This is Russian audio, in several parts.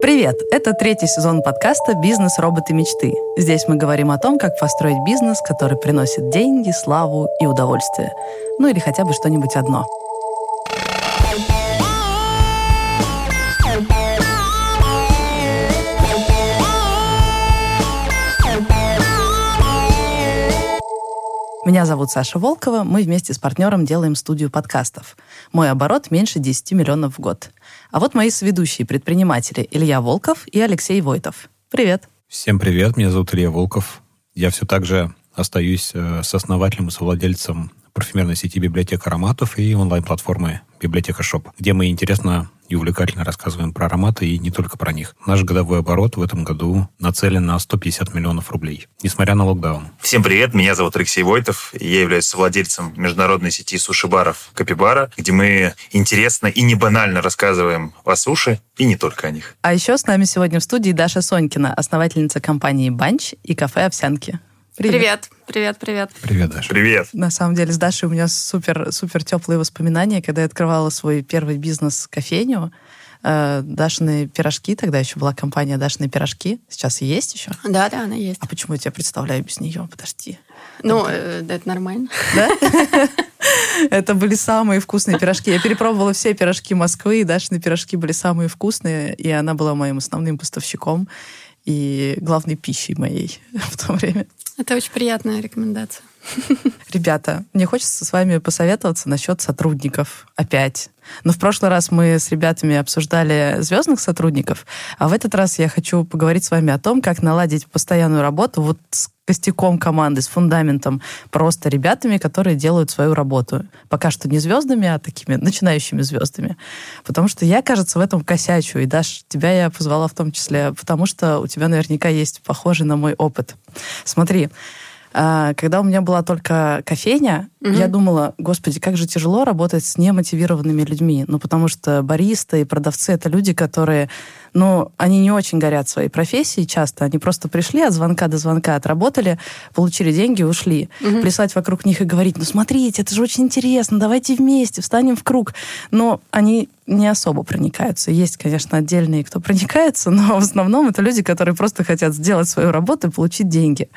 Привет! Это третий сезон подкаста «Бизнес. Роботы. Мечты». Здесь мы говорим о том, как построить бизнес, который приносит деньги, славу и удовольствие. Ну или хотя бы что-нибудь одно. Меня зовут Саша Волкова. Мы вместе с партнером делаем студию подкастов. Мой оборот меньше 10 миллионов в год. А вот мои соведущие предприниматели Илья Волков и Алексей Войтов. Привет. Всем привет, меня зовут Илья Волков. Я все так же остаюсь э, сооснователем и совладельцем парфюмерной сети библиотека ароматов и онлайн-платформы библиотека Shop, где мы интересно и увлекательно рассказываем про ароматы и не только про них. Наш годовой оборот в этом году нацелен на 150 миллионов рублей, несмотря на локдаун. Всем привет, меня зовут Алексей Войтов, я являюсь владельцем международной сети суши-баров Капибара, где мы интересно и не банально рассказываем о суши и не только о них. А еще с нами сегодня в студии Даша Сонькина, основательница компании «Банч» и кафе «Овсянки». Привет. Привет, привет. Привет, Даша. Привет. На самом деле с Дашей у меня супер, супер теплые воспоминания, когда я открывала свой первый бизнес кофейню. Э, Дашины пирожки, тогда еще была компания Дашины пирожки. Сейчас есть еще? Да, да, она есть. А почему я тебя представляю без нее? Подожди. Ну, э, это нормально. Да? Это были самые вкусные пирожки. Я перепробовала все пирожки Москвы, и Дашины пирожки были самые вкусные, и она была моим основным поставщиком и главной пищей моей в то время. Это очень приятная рекомендация. Ребята, мне хочется с вами посоветоваться насчет сотрудников опять. Но в прошлый раз мы с ребятами обсуждали звездных сотрудников, а в этот раз я хочу поговорить с вами о том, как наладить постоянную работу вот с костяком команды, с фундаментом, просто ребятами, которые делают свою работу. Пока что не звездами, а такими начинающими звездами. Потому что я, кажется, в этом косячу. И, Даш, тебя я позвала в том числе, потому что у тебя наверняка есть похожий на мой опыт. Смотри, когда у меня была только кофейня, угу. я думала, господи, как же тяжело работать с немотивированными людьми. Ну, потому что бариста и продавцы — это люди, которые, ну, они не очень горят своей профессией часто. Они просто пришли от звонка до звонка, отработали, получили деньги, ушли. Угу. Плясать вокруг них и говорить, ну, смотрите, это же очень интересно, давайте вместе, встанем в круг. Но они не особо проникаются. Есть, конечно, отдельные, кто проникается, но в основном это люди, которые просто хотят сделать свою работу и получить деньги.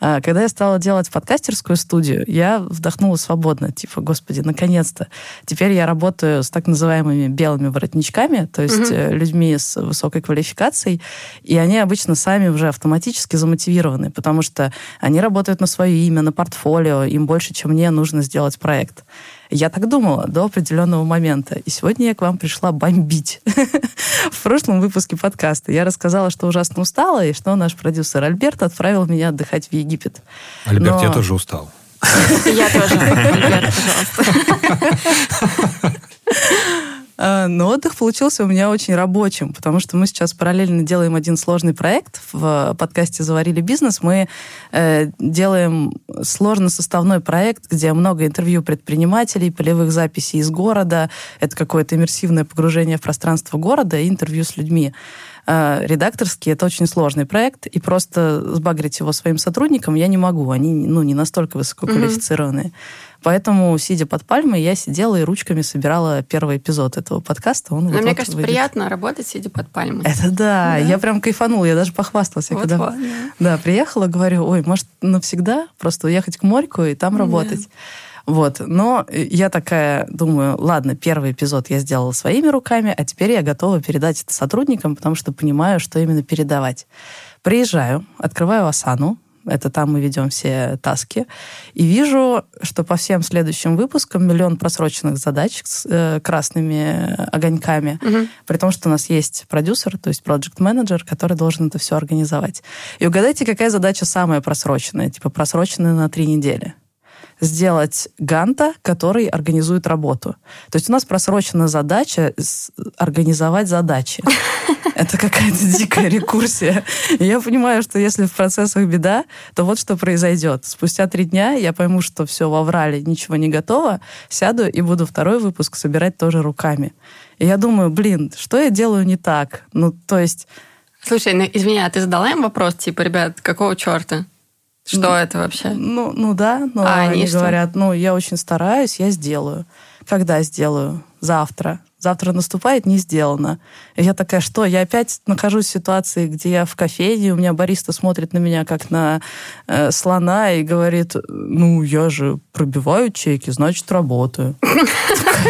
А, когда я стала делать подкастерскую студию, я вдохнула свободно. Типа, господи, наконец-то. Теперь я работаю с так называемыми белыми воротничками, то есть mm-hmm. людьми с высокой квалификацией, и они обычно сами уже автоматически замотивированы, потому что они работают на свое имя, на портфолио, им больше, чем мне, нужно сделать проект. Я так думала до определенного момента. И сегодня я к вам пришла бомбить. В прошлом выпуске подкаста я рассказала, что ужасно устала, и что наш продюсер Альберт отправил меня отдыхать в Египет. Альберт, Но... я тоже устал. Я тоже. Альберт, пожалуйста. А, но отдых получился у меня очень рабочим, потому что мы сейчас параллельно делаем один сложный проект. В подкасте «Заварили бизнес» мы э, делаем сложно-составной проект, где много интервью предпринимателей, полевых записей из города. Это какое-то иммерсивное погружение в пространство города и интервью с людьми редакторский это очень сложный проект, и просто сбагрить его своим сотрудникам я не могу. Они ну, не настолько высококвалифицированные. Mm-hmm. Поэтому, сидя под пальмой, я сидела и ручками собирала первый эпизод этого подкаста. Он Но вот мне вот кажется, выйдет. приятно работать, сидя под пальмой. Это да, да. я прям кайфанула, я даже похвасталась. Вот когда вот, да. да, приехала, говорю, ой, может, навсегда просто уехать к морьку и там работать. Вот. Но я такая думаю, ладно, первый эпизод я сделала своими руками, а теперь я готова передать это сотрудникам, потому что понимаю, что именно передавать. Приезжаю, открываю Асану, это там мы ведем все таски. И вижу, что по всем следующим выпускам миллион просроченных задач с э, красными огоньками. Угу. При том, что у нас есть продюсер, то есть проект менеджер который должен это все организовать. И угадайте, какая задача самая просроченная? Типа просроченная на три недели сделать ганта, который организует работу. То есть у нас просрочена задача организовать задачи. Это какая-то дикая рекурсия. И я понимаю, что если в процессах беда, то вот что произойдет. Спустя три дня я пойму, что все, воврали, ничего не готово, сяду и буду второй выпуск собирать тоже руками. И я думаю, блин, что я делаю не так? Ну, то есть... Слушай, ну, извини, а ты задала им вопрос, типа, ребят, какого черта? Что ну, это вообще? Ну, ну да, но а они, они говорят, ну, я очень стараюсь, я сделаю. Когда сделаю? Завтра. Завтра наступает, не сделано. И я такая, что? Я опять нахожусь в ситуации, где я в кофейне, у меня бариста смотрит на меня как на э, слона и говорит, ну, я же пробиваю чеки, значит, работаю.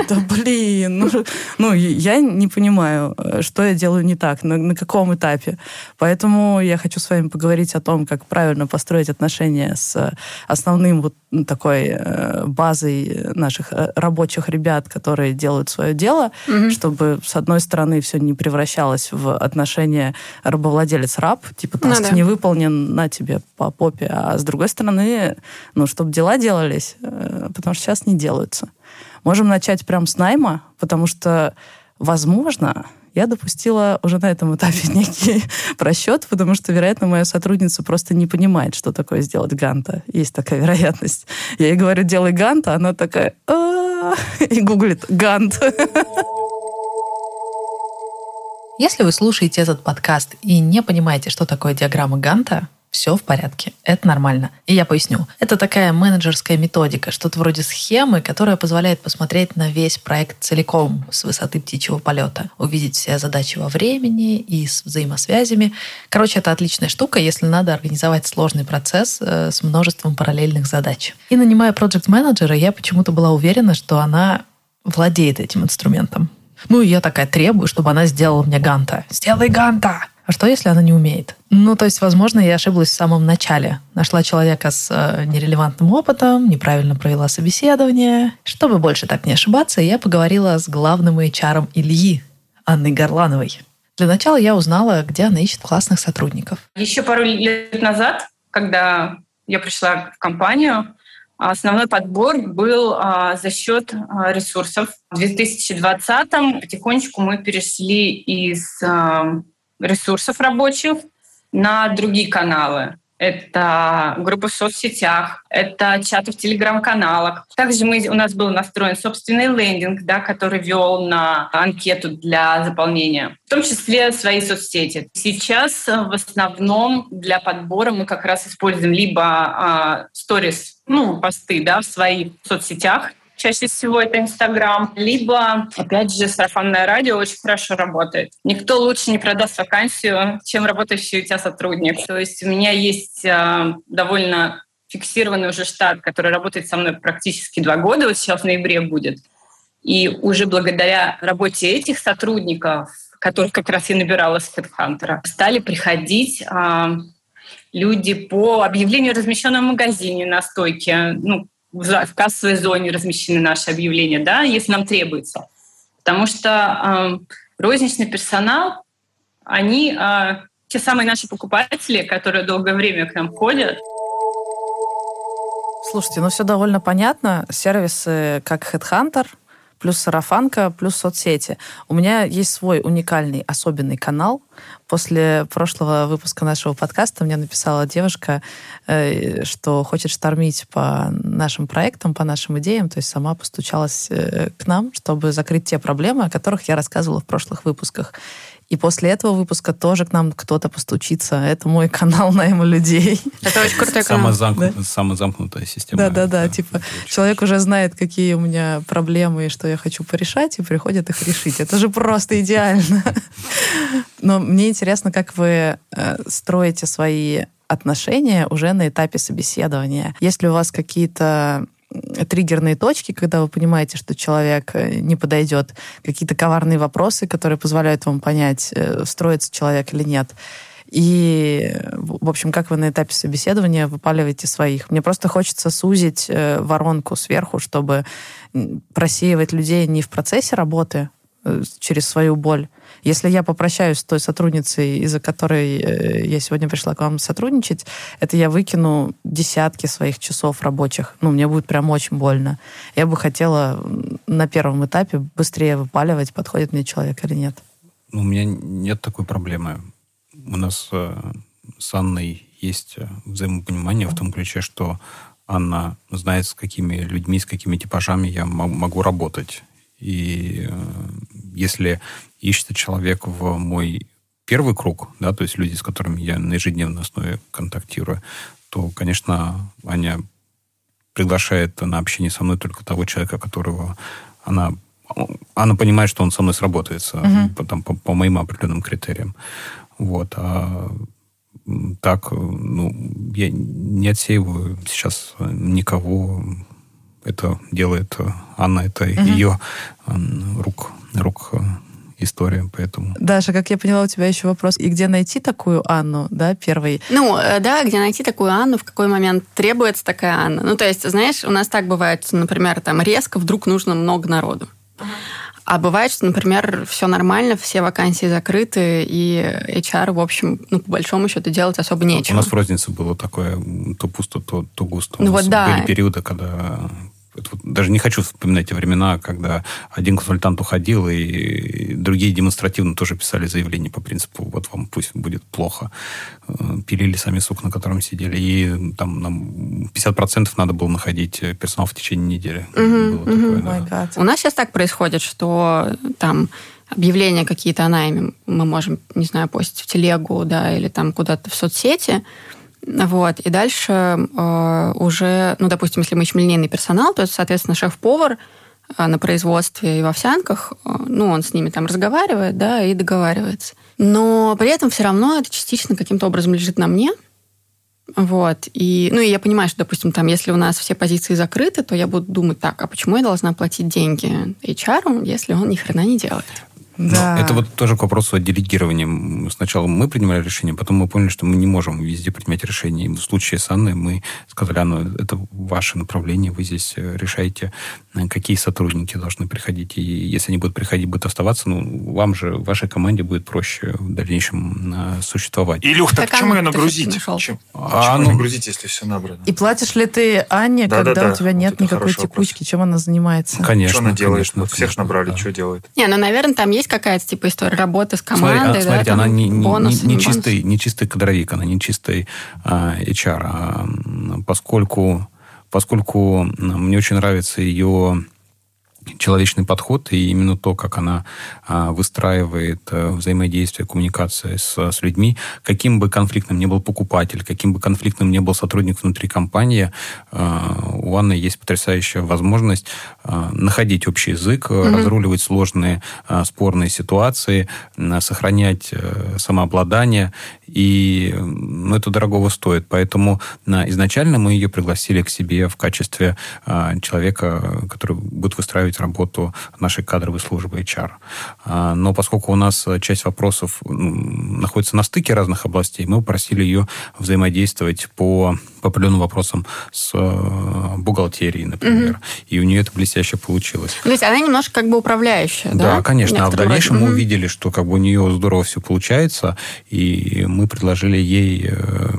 Да блин, ну, ну, я не понимаю, э, что я делаю не так, на, каком этапе. Поэтому я хочу с вами поговорить о том, как правильно построить отношения с основным вот такой э, базой наших э, рабочих ребят, которые делают свое дело, угу. чтобы, с одной стороны, все не превращалось в отношения рабовладелец-раб, типа таск ну, да. не выполнен, на тебе по попе, а с другой стороны, ну, чтобы дела делались, э, потому что сейчас не делаются. Можем начать прям с найма, потому что, возможно, я допустила уже на этом этапе некий просчет, потому что, вероятно, моя сотрудница просто не понимает, что такое сделать ганта. Есть такая вероятность. Я ей говорю, делай ганта, она такая и гуглит гант. Если вы слушаете этот подкаст и не понимаете, что такое диаграмма Ганта, все в порядке, это нормально. И я поясню. Это такая менеджерская методика, что-то вроде схемы, которая позволяет посмотреть на весь проект целиком с высоты птичьего полета, увидеть все задачи во времени и с взаимосвязями. Короче, это отличная штука, если надо организовать сложный процесс э, с множеством параллельных задач. И нанимая проект менеджера я почему-то была уверена, что она владеет этим инструментом. Ну, и я такая требую, чтобы она сделала мне ганта. Сделай ганта! А что, если она не умеет? Ну, то есть, возможно, я ошиблась в самом начале. Нашла человека с э, нерелевантным опытом, неправильно провела собеседование. Чтобы больше так не ошибаться, я поговорила с главным HR Ильи, Анной Горлановой. Для начала я узнала, где она ищет классных сотрудников. Еще пару лет назад, когда я пришла в компанию, Основной подбор был а, за счет а, ресурсов. В 2020 потихонечку мы перешли из а, ресурсов рабочих на другие каналы. Это группы в соцсетях, это чаты в телеграм-каналах. Также мы, у нас был настроен собственный лендинг, да, который вел на анкету для заполнения, в том числе свои соцсети. Сейчас в основном для подбора мы как раз используем либо сторис, а, ну, посты да, в своих соцсетях, чаще всего это Инстаграм, либо, опять же, сарафанное радио очень хорошо работает. Никто лучше не продаст вакансию, чем работающий у тебя сотрудник. То есть у меня есть э, довольно фиксированный уже штат, который работает со мной практически два года, вот сейчас в ноябре будет. И уже благодаря работе этих сотрудников, которых как раз я набирала с HeadHunter, стали приходить э, люди по объявлению, размещенному в магазине на стойке, ну, в кассовой зоне размещены наши объявления, да, если нам требуется. Потому что э, розничный персонал, они э, те самые наши покупатели, которые долгое время к нам ходят. Слушайте, ну все довольно понятно. Сервисы как Headhunter, плюс сарафанка, плюс соцсети. У меня есть свой уникальный, особенный канал. После прошлого выпуска нашего подкаста мне написала девушка, э, что хочет штормить по нашим проектам, по нашим идеям, то есть сама постучалась э, к нам, чтобы закрыть те проблемы, о которых я рассказывала в прошлых выпусках. И после этого выпуска тоже к нам кто-то постучится. Это мой канал найма людей. Это очень крутой канал. Самозамк... Да? Самозамкнутая система. Да-да-да. Типа человек уже знает, какие у меня проблемы и что я хочу порешать, и приходит их решить. Это же просто идеально. Но мне интересно, как вы э, строите свои отношения уже на этапе собеседования. Есть ли у вас какие-то триггерные точки, когда вы понимаете, что человек э, не подойдет, какие-то коварные вопросы, которые позволяют вам понять, э, строится человек или нет. И, в общем, как вы на этапе собеседования выпаливаете своих. Мне просто хочется сузить э, воронку сверху, чтобы просеивать людей не в процессе работы через свою боль, если я попрощаюсь с той сотрудницей, из-за которой э, я сегодня пришла к вам сотрудничать, это я выкину десятки своих часов рабочих. Ну, мне будет прям очень больно. Я бы хотела на первом этапе быстрее выпаливать, подходит мне человек или нет. Ну, у меня нет такой проблемы. У нас э, с Анной есть э, взаимопонимание в том ключе, что Анна знает, с какими людьми, с какими типажами я могу работать. И э, если ищется человек в мой первый круг, да, то есть люди, с которыми я на ежедневной основе контактирую, то, конечно, Аня приглашает на общение со мной только того человека, которого она Анна понимает, что он со мной сработается по, там, по, по моим определенным критериям. Вот. А так, ну, я не отсеиваю сейчас никого. Это делает э, Анна, это Мгм. ее рук, рук э, история, поэтому... Даша, как я поняла, у тебя еще вопрос. И где найти такую Анну, да, первый? Ну, э, да, где найти такую Анну, в какой момент требуется такая Анна. Ну, то есть, знаешь, у нас так бывает, например, там резко вдруг нужно много народу. А бывает, что, например, все нормально, все вакансии закрыты, и HR, в общем, ну, по большому счету, делать особо У нечего. нас в рознице было такое то пусто, то, то густо. У Ну нас вот да. Были периоды, когда... это вот даже не хочу вспоминать те времена, когда один консультант уходил, и другие демонстративно тоже писали заявление по принципу, вот вам пусть будет плохо. Э, Пилили сами сук, на котором сидели. И там нам 50% надо было находить персонал в течение недели. Мгм, Было такое, мгм. да. У нас сейчас так происходит, что там объявления какие-то о найме мы можем, не знаю, постить в телегу, да, или там куда-то в соцсети, вот, и дальше э, уже, ну, допустим, если мы еще линейный персонал, то, соответственно, шеф-повар э, на производстве и в овсянках, э, ну, он с ними там разговаривает, да, и договаривается. Но при этом все равно это частично каким-то образом лежит на мне, вот. И, ну, и я понимаю, что, допустим, там, если у нас все позиции закрыты, то я буду думать так, а почему я должна платить деньги HR, если он ни хрена не делает? Но Да. Это вот тоже к вопросу о делегировании. Сначала мы принимали решение, потом мы поняли, что мы не можем везде принимать решения. И в случае с Анной мы сказали, Анна, это ваше направление, вы здесь э, решаете, какие сотрудники должны приходить. И если они будут приходить, будут оставаться, ну, вам же, вашей команде будет проще в дальнейшем э, существовать. Илюх, так, Так почему ее нагрузить? Чем- А, Почему ну- нагрузить, если все набрано? И платишь ли ты Анне, Да-да-да, когда у тебя вот нет никакой хороший вопрос. текучки? Чем она занимается? Конечно. что она делает? конечно, вот всех конечно, набрали, да. что делает? Не, ну, наверное, там есть какая-то типа история работы с Смотри, а, командой, да, смотрите, там, она не, не- не- не чистый, не чистый кадровик, она не чистый а, HR, а, поскольку, поскольку мне очень нравится ее человечный подход и именно то, как она а, выстраивает а, взаимодействие, коммуникация с, с людьми, каким бы конфликтным ни был покупатель, каким бы конфликтным ни был сотрудник внутри компании, а, у Анны есть потрясающая возможность а, находить общий язык, а, разруливать сложные спорные ситуации, сохранять э, самообладание, и это дорогого стоит. Поэтому изначально мы ее пригласили к себе в качестве а, человека, который будет выстраивать работу нашей кадровой службы HR. А, Но поскольку у нас часть вопросов находится на стыке разных областей, мы попросили ее взаимодействовать по, по определенным вопросам с э, бухгалтерией, например. И у нее это блестяще получилось. То есть она немножко как бы управляющая, да? Да, конечно. А в дальнейшем мы Мгм. увидели, что как бы у нее здорово все получается, и мы предложили ей э,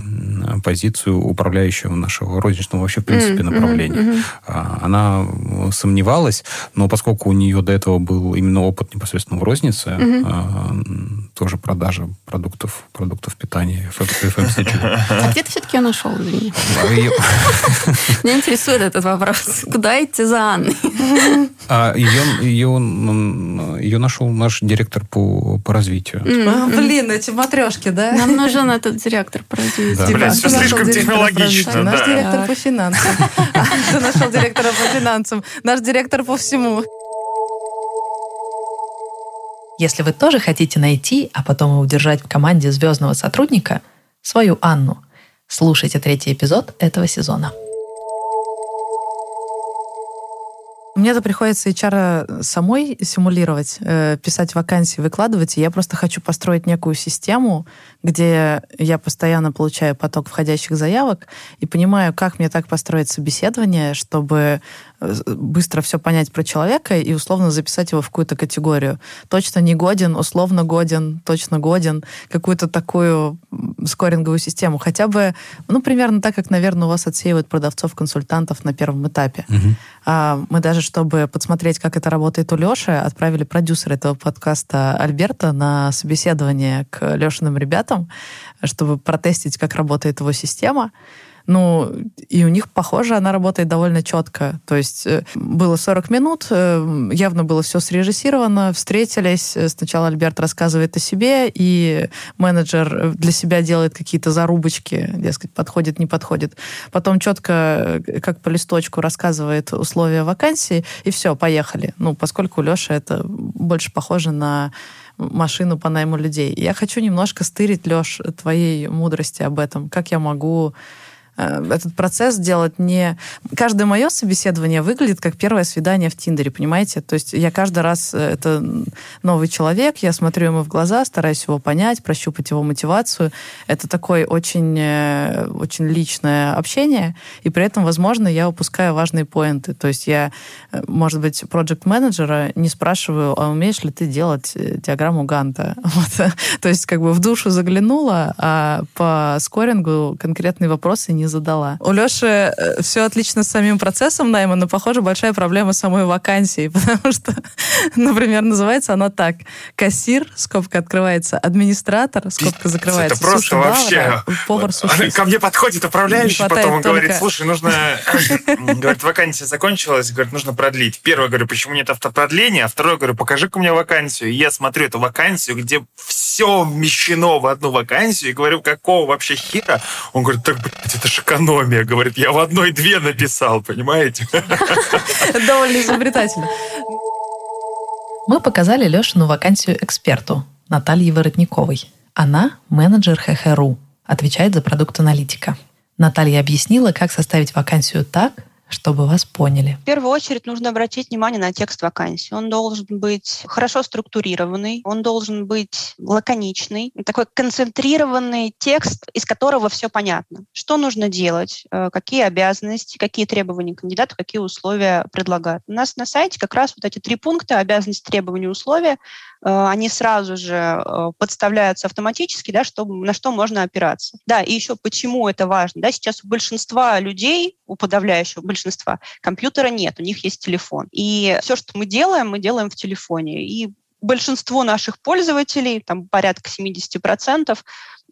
позицию управляющего нашего розничного вообще в принципе Мгм, направления. А, Она э, сомневалась, но поскольку у нее до этого был именно опыт непосредственно в рознице, м, тоже продажа продуктов, продуктов питания, FMCG. А где ты все-таки ее нашел, Меня интересует этот вопрос. Куда идти за Анной? а ее, нашел наш директор по, по развитию. Блин, эти матрешки, да? Нам нужен этот директор по развитию. Нашел слишком технологично? Наш директор по финансам. Ты нашел директора по финансам. Наш директор по всему. Если вы тоже хотите найти, а потом и удержать в команде звездного сотрудника, свою Анну, слушайте третий эпизод этого сезона. Мне-то приходится HR самой симулировать, э, писать вакансии, выкладывать. И я просто хочу построить некую систему, где я постоянно получаю поток входящих заявок и понимаю, как мне так построить собеседование, чтобы э, быстро все понять про человека и условно записать его в какую-то категорию. Точно не годен, условно годен, точно годен. Какую-то такую скоринговую систему. Хотя бы, ну, примерно так, как, наверное, у вас отсеивают продавцов-консультантов на первом этапе. А, Мы даже, чтобы подсмотреть, как это работает у Леши, отправили продюсера этого подкаста Альберта на собеседование к Лешиным ребятам, чтобы протестить, как работает его система. Ну, и у них, похоже, она работает довольно четко. То есть э, было 40 минут, э, явно было все срежиссировано, встретились. Э, сначала Альберт рассказывает о себе, и менеджер для себя делает какие-то зарубочки, дескать, подходит, не подходит. Потом четко, как по листочку, рассказывает условия вакансии, и все, поехали. Ну, поскольку у Леши это больше похоже на машину по найму людей. Я хочу немножко стырить, Леш, твоей мудрости об этом. Как я могу Э, этот процесс делать не... Каждое мое собеседование выглядит как первое свидание в Тиндере, понимаете? То есть я каждый раз... Э, это новый человек, я смотрю ему в глаза, стараюсь его понять, прощупать его мотивацию. Это такое очень, э, очень личное общение, и при этом, возможно, я упускаю важные поинты. То есть я, может быть, проект-менеджера не спрашиваю, а умеешь ли ты делать диаграмму Ганта? Вот. То есть как бы в душу заглянула, а по скорингу конкретные вопросы не задала. У Леши э, все отлично с самим процессом найма, но, похоже, большая проблема самой вакансии, потому что, например, называется она так. Кассир, скобка открывается, администратор, скобка закрывается. Это просто вообще... Повар суши. Ко мне подходит управляющий, потом он говорит, слушай, нужно... Говорит, вакансия закончилась, говорит, нужно продлить. Первое, говорю, почему нет автопродления, а второе, говорю, покажи-ка мне вакансию. И я смотрю эту вакансию, где все вмещено в одну вакансию, и говорю, какого вообще хера? Он говорит, так, блядь, это ж экономия. Говорит, я в одной-две написал, понимаете? Довольно изобретательно. Мы показали Лешину вакансию эксперту Наталье Воротниковой. Она менеджер ХХРУ, отвечает за продукт аналитика. Наталья объяснила, как составить вакансию так, чтобы вас поняли? В первую очередь нужно обратить внимание на текст вакансии. Он должен быть хорошо структурированный, он должен быть лаконичный, такой концентрированный текст, из которого все понятно. Что нужно делать, э, какие обязанности, какие требования кандидата, какие условия предлагают. У нас на сайте как раз вот эти три пункта обязанности, требования, условия они сразу же э, подставляются автоматически, да, что, на что можно опираться. Да, и еще почему это важно. Да, сейчас у большинства людей, у подавляющего большинства, компьютера нет, у них есть телефон. И все, что мы делаем, мы делаем в телефоне. И большинство наших пользователей, там порядка 70%,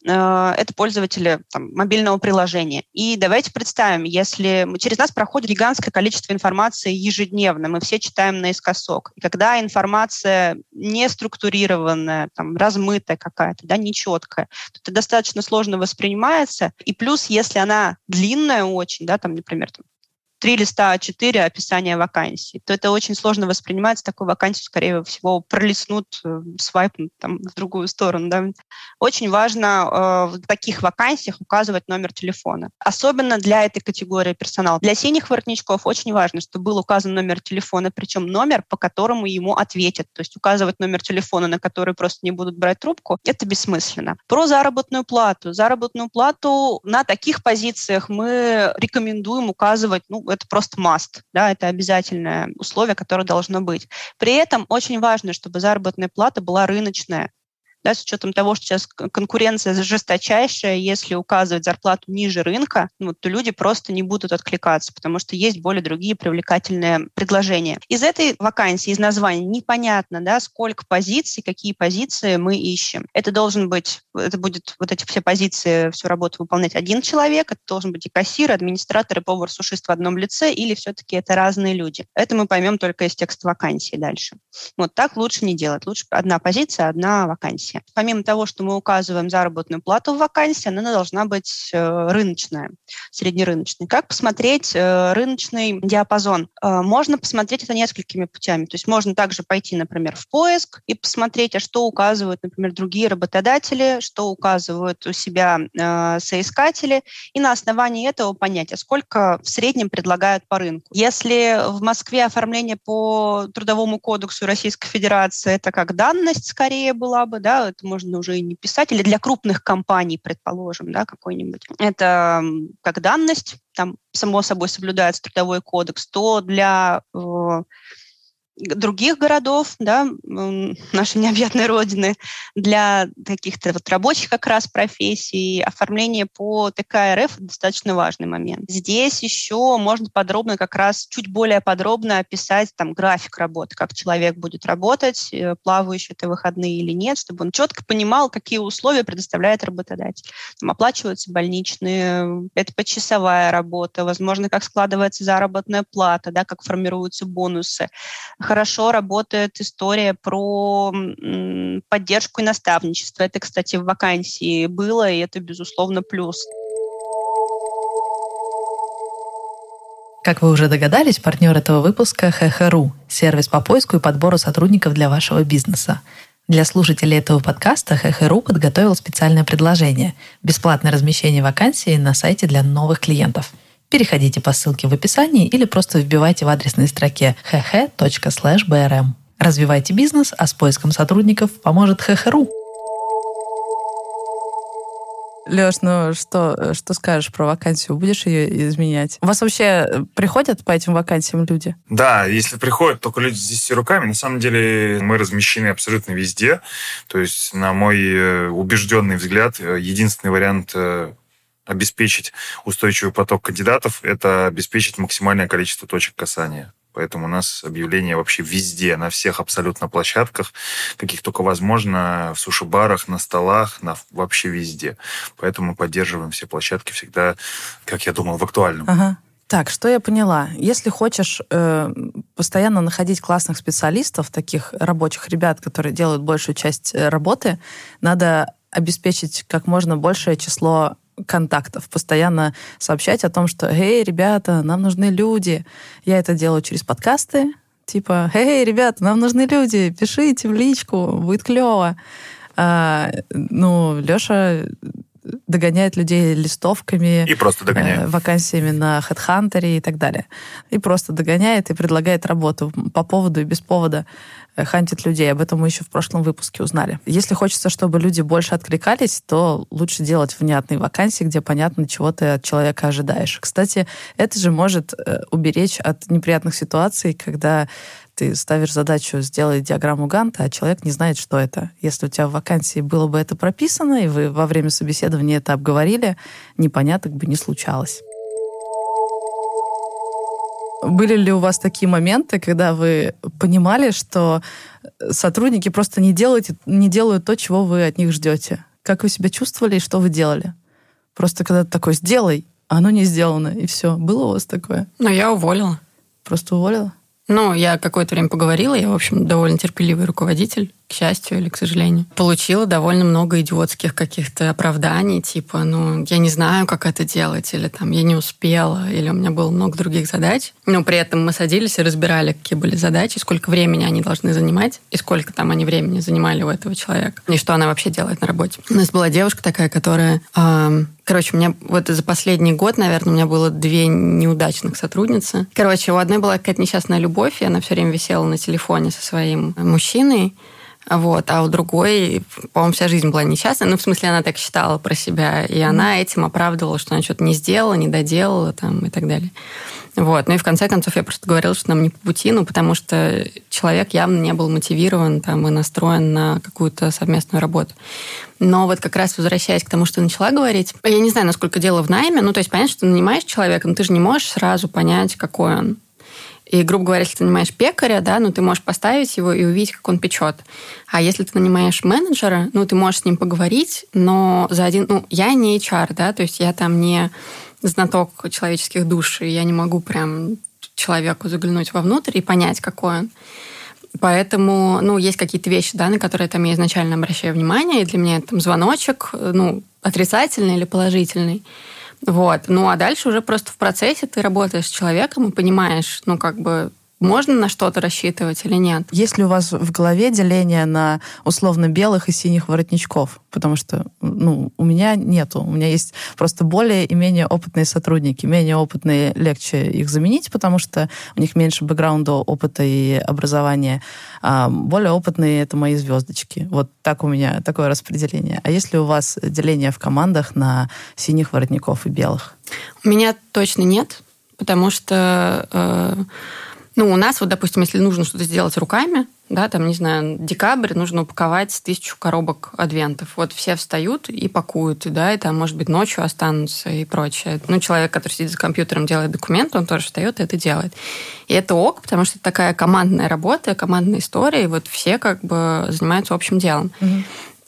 Э, это пользователи там, мобильного приложения. И давайте представим, если через нас проходит гигантское количество информации ежедневно, мы все читаем наискосок. И когда информация не структурированная, там, размытая какая-то, да, нечеткая, то это достаточно сложно воспринимается. И плюс, если она длинная очень, да, там, например, там, три листа А4 описания вакансии, то это очень сложно воспринимается. Такую вакансию, скорее всего, пролистнут, э, свайпнут там, в другую сторону. Да. Очень важно э, в таких вакансиях указывать номер телефона. Особенно для этой категории персонала. Для синих воротничков очень важно, чтобы был указан номер телефона, причем номер, по которому ему ответят. То есть указывать номер телефона, на который просто не будут брать трубку, это бессмысленно. Про заработную плату. Заработную плату на таких позициях мы рекомендуем указывать ну, это просто must, да, это обязательное условие, которое должно быть. При этом очень важно, чтобы заработная плата была рыночная да, с учетом того, что сейчас конкуренция жесточайшая, если указывать зарплату ниже рынка, ну, то люди просто не будут откликаться, потому что есть более другие привлекательные предложения. Из этой вакансии, из названия непонятно, да, сколько позиций, какие позиции мы ищем. Это должен быть, это будет вот эти все позиции, всю работу выполнять один человек, это должен быть и кассир, и администратор, и повар-сушист в одном лице, или все-таки это разные люди. Это мы поймем только из текста вакансии дальше. Вот так лучше не делать. Лучше одна позиция, одна вакансия вакансии. Помимо того, что мы указываем заработную плату в вакансии, она должна быть э, рыночная, среднерыночная. Как посмотреть э, рыночный диапазон? Э, можно посмотреть это несколькими путями. То есть можно также пойти, например, в поиск и посмотреть, а что указывают, например, другие работодатели, что указывают у себя соискатели, и на основании этого понять, а сколько в среднем предлагают по рынку. Если в Москве оформление по Трудовому кодексу Российской Федерации это как данность скорее была бы, да, это можно уже и не писать, или для крупных компаний, предположим, да, какой-нибудь. Это как данность, там, само собой, соблюдается трудовой кодекс, то для э, других городов, да, нашей необъятной родины, для каких-то вот рабочих как раз профессий, оформление по ТК РФ достаточно важный момент. Здесь еще можно подробно, как раз чуть более подробно описать там график работы, как человек будет работать, э, плавающие это выходные или нет, чтобы он четко понимал, какие условия предоставляет работодатель. Там оплачиваются больничные, это почасовая работа, возможно, как складывается заработная плата, да, как формируются бонусы, хорошо работает история про поддержку и наставничество. Это, кстати, в вакансии было, и это, безусловно, плюс. Как вы уже догадались, партнер этого выпуска – ХХРУ – сервис по поиску и подбору сотрудников для вашего бизнеса. Для слушателей этого подкаста ХХРУ подготовил специальное предложение – бесплатное размещение вакансий на сайте для новых клиентов – Переходите по ссылке в описании или просто вбивайте в адресной строке hh.brm. Развивайте бизнес, а с поиском сотрудников поможет ХХРУ. Леш, ну что, что скажешь про вакансию? Будешь ее изменять? У вас вообще приходят по этим вакансиям люди? Да, если приходят только люди с 10 руками, на самом деле мы размещены абсолютно везде. То есть, на мой э, убежденный взгляд, э, единственный вариант э, обеспечить устойчивый поток кандидатов, это обеспечить максимальное количество точек касания. Поэтому у нас объявления вообще везде, на всех абсолютно площадках, каких только возможно, в суши-барах, на столах, на, вообще везде. Поэтому мы поддерживаем все площадки всегда, как я думал, в актуальном. Ага. Так, что я поняла? Если хочешь э, постоянно находить классных специалистов, таких рабочих ребят, которые делают большую часть э, работы, надо обеспечить как можно большее число контактов, постоянно сообщать о том, что «Эй, ребята, нам нужны люди». Я это делаю через подкасты, типа «Эй, ребята, нам нужны люди, пишите в личку, будет клево». А, ну, Леша догоняет людей листовками, и просто догоняет. Э, вакансиями на HeadHunter и так далее. И просто догоняет и предлагает работу по поводу и без повода. Хантит людей. Об этом мы еще в прошлом выпуске узнали. Если хочется, чтобы люди больше откликались, то лучше делать внятные вакансии, где понятно, чего ты от человека ожидаешь. Кстати, это же может э, уберечь от неприятных ситуаций, когда ты ставишь задачу сделать диаграмму Ганта, а человек не знает, что это. Если у тебя в вакансии было бы это прописано, и вы во время собеседования это обговорили, непоняток бы не случалось. Были ли у вас такие моменты, когда вы понимали, что сотрудники просто не делают, не делают то, чего вы от них ждете? Как вы себя чувствовали и что вы делали? Просто когда ты такой «сделай», а оно не сделано, и все. Было у вас такое? Ну, я уволила. Просто уволила? Ну, я какое-то время поговорила, я, в общем, довольно терпеливый руководитель, к счастью или к сожалению. Получила довольно много идиотских каких-то оправданий, типа, ну, я не знаю, как это делать, или там, я не успела, или у меня было много других задач. Но при этом мы садились и разбирали, какие были задачи, сколько времени они должны занимать, и сколько там они времени занимали у этого человека, и что она вообще делает на работе. У нас была девушка такая, которая э, Короче, у меня вот за последний год, наверное, у меня было две неудачных сотрудницы. Короче, у одной была какая-то несчастная любовь, и она все время висела на телефоне со своим мужчиной. Вот, а у другой, по-моему, вся жизнь была несчастная. Ну, в смысле, она так считала про себя. И она этим оправдывала, что она что-то не сделала, не доделала там, и так далее. Вот. Ну и в конце концов я просто говорила, что нам не по пути, ну, потому что человек явно не был мотивирован там, и настроен на какую-то совместную работу. Но вот как раз возвращаясь к тому, что начала говорить, я не знаю, насколько дело в найме, ну, то есть понятно, что ты нанимаешь человека, но ты же не можешь сразу понять, какой он. И, грубо говоря, если ты нанимаешь пекаря, да, ну, ты можешь поставить его и увидеть, как он печет. А если ты нанимаешь менеджера, ну, ты можешь с ним поговорить, но за один... Ну, я не HR, да, то есть я там не знаток человеческих душ, и я не могу прям человеку заглянуть вовнутрь и понять, какой он. Поэтому, ну, есть какие-то вещи, да, на которые там я изначально обращаю внимание, и для меня это там звоночек, ну, отрицательный или положительный. Вот. Ну, а дальше уже просто в процессе ты работаешь с человеком и понимаешь, ну, как бы, можно на что-то рассчитывать или нет? Есть ли у вас в голове деление на условно белых и синих воротничков? Потому что ну, у меня нету. У меня есть просто более и менее опытные сотрудники. Менее опытные легче их заменить, потому что у них меньше бэкграунда, опыта и образования. А более опытные — это мои звездочки. Вот так у меня такое распределение. А есть ли у вас деление в командах на синих воротников и белых? У меня точно нет, потому что... Э Ну, у нас вот, допустим, если нужно что-то сделать руками, да, там, не знаю, декабрь, нужно упаковать тысячу коробок адвентов. Вот все встают и пакуют, да, и там, может быть, ночью останутся и прочее. Ну, человек, который сидит за компьютером, делает документы, он тоже встает и это делает. И это ок, потому что это такая командная работа, командная история, и вот все как бы занимаются общим делом. Угу.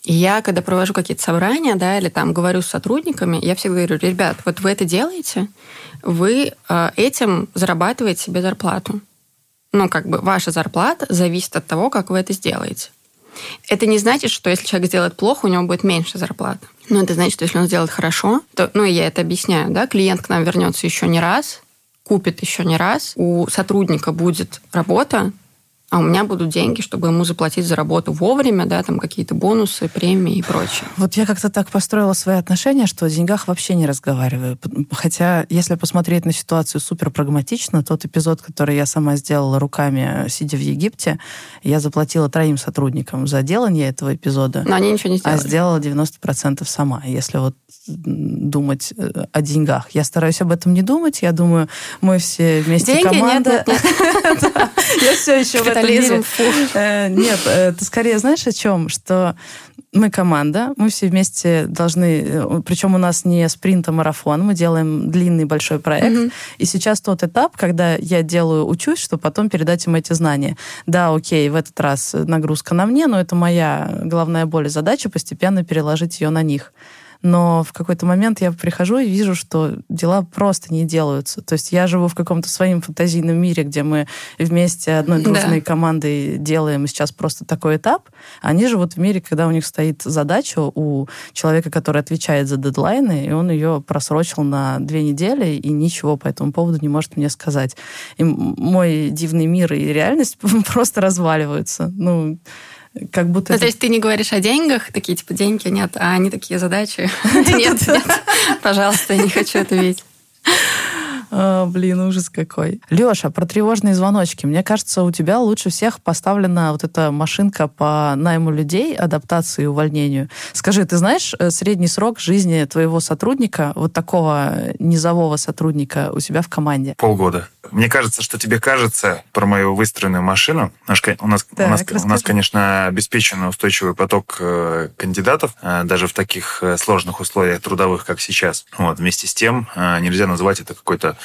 И я, когда провожу какие-то собрания, да, или там говорю с сотрудниками, я всегда говорю, ребят, вот вы это делаете, вы э, этим зарабатываете себе зарплату ну, как бы ваша зарплата зависит от того, как вы это сделаете. Это не значит, что если человек сделает плохо, у него будет меньше зарплаты. Но это значит, что если он сделает хорошо, то, ну, я это объясняю, да, клиент к нам вернется еще не раз, купит еще не раз, у сотрудника будет работа, а у меня будут деньги, чтобы ему заплатить за работу вовремя, да, там какие-то бонусы, премии и прочее. Вот я как-то так построила свои отношения, что о деньгах вообще не разговариваю. Хотя, если посмотреть на ситуацию супер прагматично, тот эпизод, который я сама сделала руками, сидя в Египте, я заплатила троим сотрудникам за делание этого эпизода. Но они ничего не сделали. А сделала 90% сама. Если вот думать э, о деньгах. Я стараюсь об этом не думать. Я думаю, мы все вместе Деньги? команда. Я все еще в мире. Э, нет, это скорее знаешь о чем? Что мы команда, мы все вместе должны, э, причем у нас не спринт, а марафон, мы делаем длинный большой проект. Mm-hmm. И сейчас тот этап, когда я делаю, учусь, чтобы потом передать им эти знания. Да, окей, в этот раз нагрузка на мне, но это моя главная боль и задача постепенно переложить ее на них но в какой-то момент я прихожу и вижу, что дела просто не делаются. То есть я живу в каком-то своем фантазийном мире, где мы вместе одной дружной да. командой делаем сейчас просто такой этап. Они живут в мире, когда у них стоит задача у человека, который отвечает за дедлайны, и он ее просрочил на две недели и ничего по этому поводу не может мне сказать. И мой дивный мир и реальность просто разваливаются. Ну, как будто... Ну, то есть ты не говоришь о деньгах, такие типа деньги нет, а они такие задачи. Нет, нет, пожалуйста, я не хочу это видеть. А, блин, ужас какой. Леша, про тревожные звоночки. Мне кажется, у тебя лучше всех поставлена вот эта машинка по найму людей, адаптации и увольнению. Скажи, ты знаешь э, средний срок жизни твоего сотрудника, вот такого низового сотрудника у себя в команде? Полгода. Мне кажется, что тебе кажется про мою выстроенную машину. У нас, так, у нас, у нас конечно, обеспечен устойчивый поток э, кандидатов, э, даже в таких э, сложных условиях трудовых, как сейчас. Вот. Вместе с тем, нельзя назвать это какой-то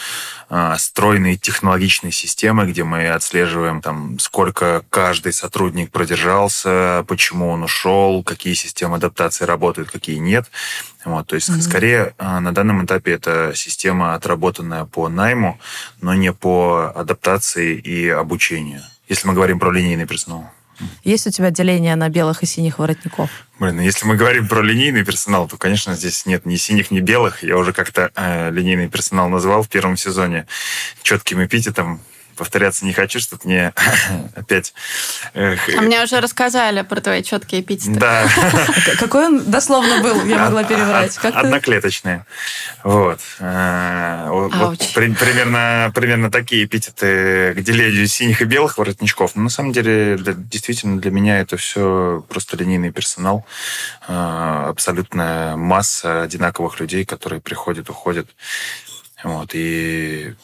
стройной технологичной системой, где мы отслеживаем, там, сколько каждый сотрудник продержался, почему он ушел, какие системы адаптации работают, какие нет. Вот, то есть, mm-hmm. скорее, а, на данном этапе это система, отработанная по найму, но не по адаптации и обучению, если мы говорим про линейный персонал. Есть у тебя деление на белых и синих воротников? Блин, ну если мы говорим про линейный персонал, то, конечно, здесь нет ни синих, ни белых. Я уже как-то э, линейный персонал назвал в первом сезоне четким эпитетом повторяться не хочу, чтобы мне опять... А мне уже рассказали про твои четкие эпитеты. Да. Какой он дословно был, я могла переврать. Одноклеточные. Вот. Вот примерно, примерно такие эпитеты к делению синих и белых воротничков. Но на самом деле, действительно, для меня это все просто линейный персонал. Э, абсолютная масса одинаковых людей, которые приходят, уходят. Вот. И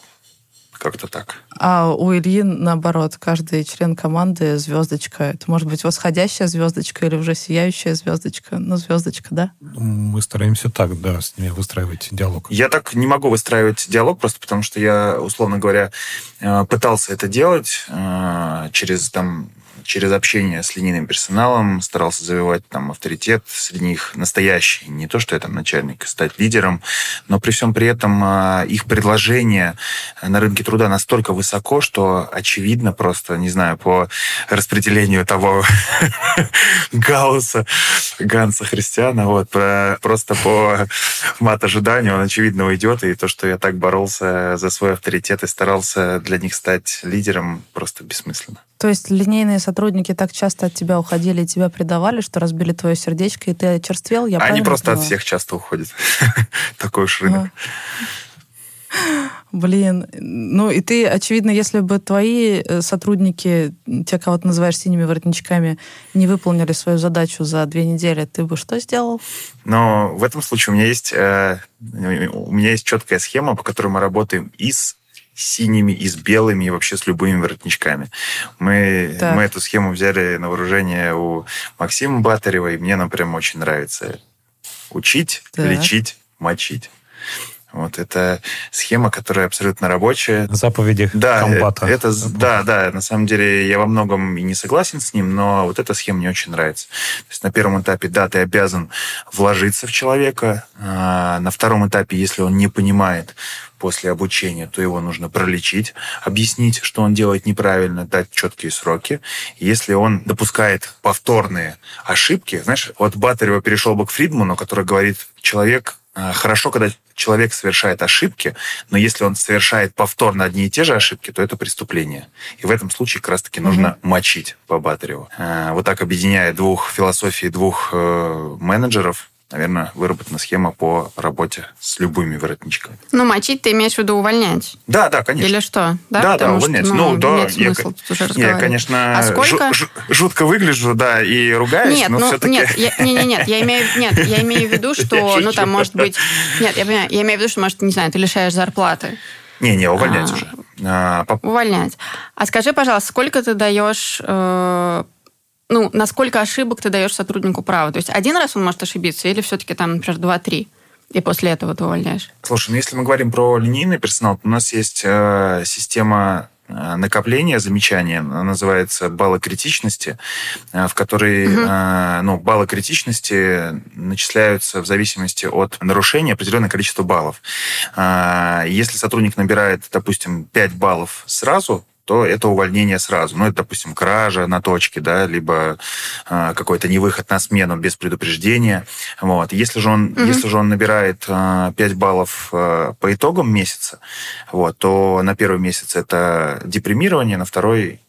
как-то так. А у Ильи, наоборот, каждый член команды звездочка. Это может быть восходящая звездочка или уже сияющая звездочка. Ну, звездочка, да? Мы стараемся так, да, с ними выстраивать диалог. Я так не могу выстраивать диалог, просто потому что я, условно говоря, э, пытался это делать э, через там через общение с линейным персоналом старался завивать там авторитет среди них настоящий. Не то, что я там начальник, стать лидером, но при всем при этом а, их предложение на рынке труда настолько высоко, что очевидно просто, не знаю, по распределению того Гаусса, Ганса Христиана, вот, просто по мат ожиданию он, очевидно, уйдет, и то, что я так боролся за свой авторитет и старался для них стать лидером, просто бессмысленно. То есть линейные сотрудники так часто от тебя уходили и тебя предавали, что разбили твое сердечко, и ты очерствел? Я Они просто поняла? от всех часто уходят. Такой уж рынок. Блин, ну и ты, очевидно, если бы твои э, сотрудники, те, кого ты называешь синими воротничками, не выполнили свою задачу за две недели, ты бы что сделал? Но в этом случае у меня есть, э, у меня есть четкая схема, по которой мы работаем и с синими, и с белыми, и вообще с любыми воротничками. Мы, мы эту схему взяли на вооружение у Максима Батарева, и мне она прям очень нравится. Учить, так. лечить, мочить. Вот это схема, которая абсолютно рабочая. Заповеди да, комбата. Это, да, да, на самом деле я во многом и не согласен с ним, но вот эта схема мне очень нравится. То есть на первом этапе, да, ты обязан вложиться в человека. А на втором этапе, если он не понимает после обучения, то его нужно пролечить, объяснить, что он делает неправильно, дать четкие сроки. Если он допускает повторные ошибки, знаешь, вот Батарева перешел бы к Фридману, который говорит, человек а, хорошо, когда человек совершает ошибки, но если он совершает повторно одни и те же ошибки, то это преступление. И в этом случае как раз-таки нужно mm-hmm. мочить по Батареву. А, вот так объединяя двух философий двух э, менеджеров, наверное, выработана схема по работе с любыми воротничками. Ну, мочить ты имеешь в виду увольнять? Да, да, конечно. Или что? Да, да, да увольнять. Что, ну, ну, да, нет я, смысла тут уже я, конечно, а сколько? Жутко выгляжу, да, и ругаюсь, нет, но ну, все-таки... Нет, я, не, не, нет, я имею, нет, я имею в виду, что, ну, там, может быть... Нет, я понимаю, я имею в виду, что, может, не знаю, ты лишаешь зарплаты. Не-не, увольнять а, уже. А, по... Увольнять. А скажи, пожалуйста, сколько ты даешь э, ну, насколько ошибок ты даешь сотруднику право? То есть один раз он может ошибиться или все-таки там, например, два-три? И после этого ты увольняешь? Слушай, ну если мы говорим про линейный персонал, то у нас есть э, система э, накопления замечания, она называется баллы критичности, э, в которой угу. э, ну, баллы критичности начисляются в зависимости от нарушения определенное количество баллов. Если сотрудник набирает, допустим, 5 баллов сразу, то это увольнение сразу. Ну, это, допустим, кража на точке, да, либо э, какой-то невыход на смену без предупреждения. Вот. Если же он, mm-hmm. если же он набирает э, 5 баллов э, по итогам месяца, вот, то на первый месяц это депримирование, на второй